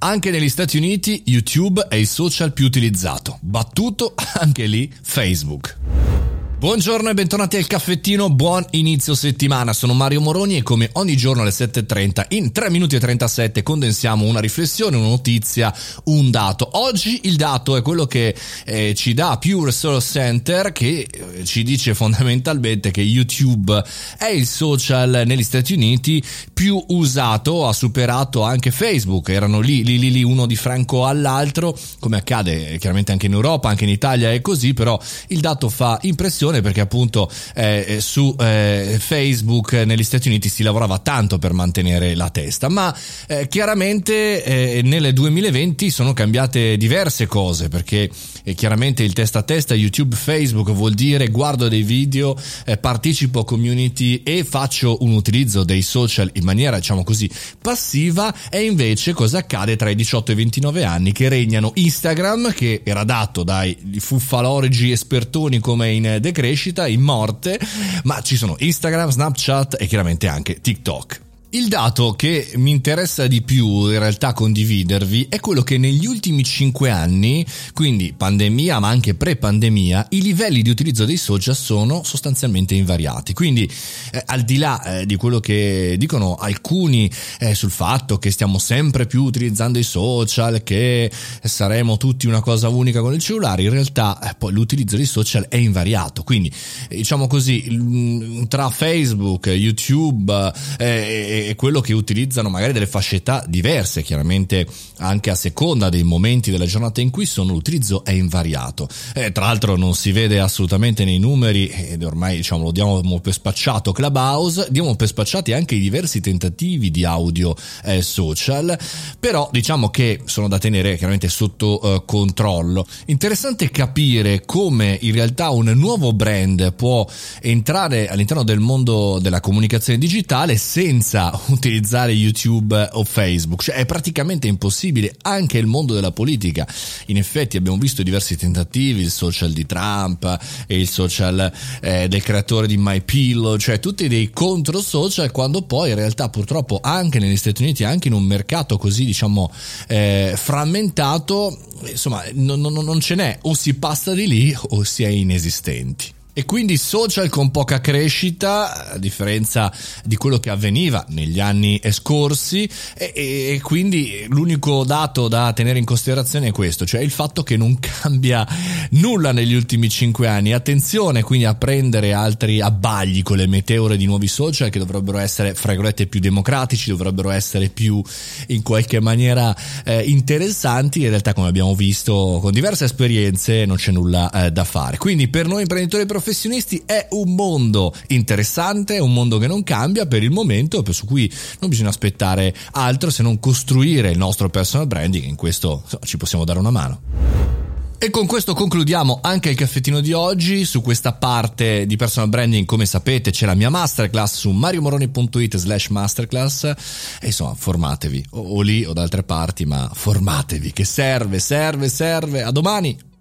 Anche negli Stati Uniti YouTube è il social più utilizzato, battuto anche lì Facebook. Buongiorno e bentornati al caffettino, buon inizio settimana, sono Mario Moroni e come ogni giorno alle 7.30 in 3 minuti e 37 condensiamo una riflessione, una notizia, un dato. Oggi il dato è quello che eh, ci dà Pure Resource Center che eh, ci dice fondamentalmente che YouTube è il social negli Stati Uniti più usato, ha superato anche Facebook, erano lì, lì, lì, lì uno di franco all'altro, come accade chiaramente anche in Europa, anche in Italia è così, però il dato fa impressione perché appunto eh, eh, su eh, Facebook negli Stati Uniti si lavorava tanto per mantenere la testa, ma eh, chiaramente eh, nel 2020 sono cambiate diverse cose perché eh, chiaramente il testa a testa YouTube Facebook vuol dire guardo dei video, partecipo a community e faccio un utilizzo dei social in maniera diciamo così passiva e invece cosa accade tra i 18 e i 29 anni che regnano? Instagram che era dato dai fuffalorici espertoni come in The crescita, in morte, ma ci sono Instagram, Snapchat e chiaramente anche TikTok. Il dato che mi interessa di più in realtà condividervi è quello che negli ultimi 5 anni, quindi pandemia ma anche pre-pandemia, i livelli di utilizzo dei social sono sostanzialmente invariati. Quindi eh, al di là eh, di quello che dicono alcuni eh, sul fatto che stiamo sempre più utilizzando i social, che saremo tutti una cosa unica con il cellulare, in realtà eh, poi l'utilizzo dei social è invariato. Quindi eh, diciamo così, tra Facebook, YouTube e è quello che utilizzano magari delle fascetà diverse, chiaramente anche a seconda dei momenti della giornata in cui sono, l'utilizzo è invariato. Eh, tra l'altro non si vede assolutamente nei numeri, ed ormai diciamo lo diamo per spacciato Clubhouse, diamo per spacciati anche i diversi tentativi di audio eh, social, però diciamo che sono da tenere chiaramente sotto eh, controllo. Interessante capire come in realtà un nuovo brand può entrare all'interno del mondo della comunicazione digitale senza utilizzare YouTube o Facebook, cioè è praticamente impossibile anche il mondo della politica. In effetti abbiamo visto diversi tentativi, il social di Trump e il social eh, del creatore di MyPillow, cioè tutti dei contro social quando poi in realtà purtroppo anche negli Stati Uniti, anche in un mercato così diciamo eh, frammentato, insomma non, non, non ce n'è, o si passa di lì o si è inesistenti. E quindi social con poca crescita, a differenza di quello che avveniva negli anni scorsi, e, e, quindi l'unico dato da tenere in considerazione è questo, cioè il fatto che non cambia nulla negli ultimi cinque anni. Attenzione quindi a prendere altri abbagli con le meteore di nuovi social che dovrebbero essere, fra più democratici, dovrebbero essere più in qualche maniera eh, interessanti. In realtà, come abbiamo visto con diverse esperienze, non c'è nulla eh, da fare. Quindi per noi imprenditori professionali, professionisti è un mondo interessante, un mondo che non cambia per il momento, su cui non bisogna aspettare altro se non costruire il nostro personal branding, in questo ci possiamo dare una mano. E con questo concludiamo anche il caffettino di oggi. Su questa parte di personal branding, come sapete, c'è la mia masterclass su mariomoroni.it slash masterclass. E insomma, formatevi, o lì o da altre parti, ma formatevi, che serve, serve, serve. A domani!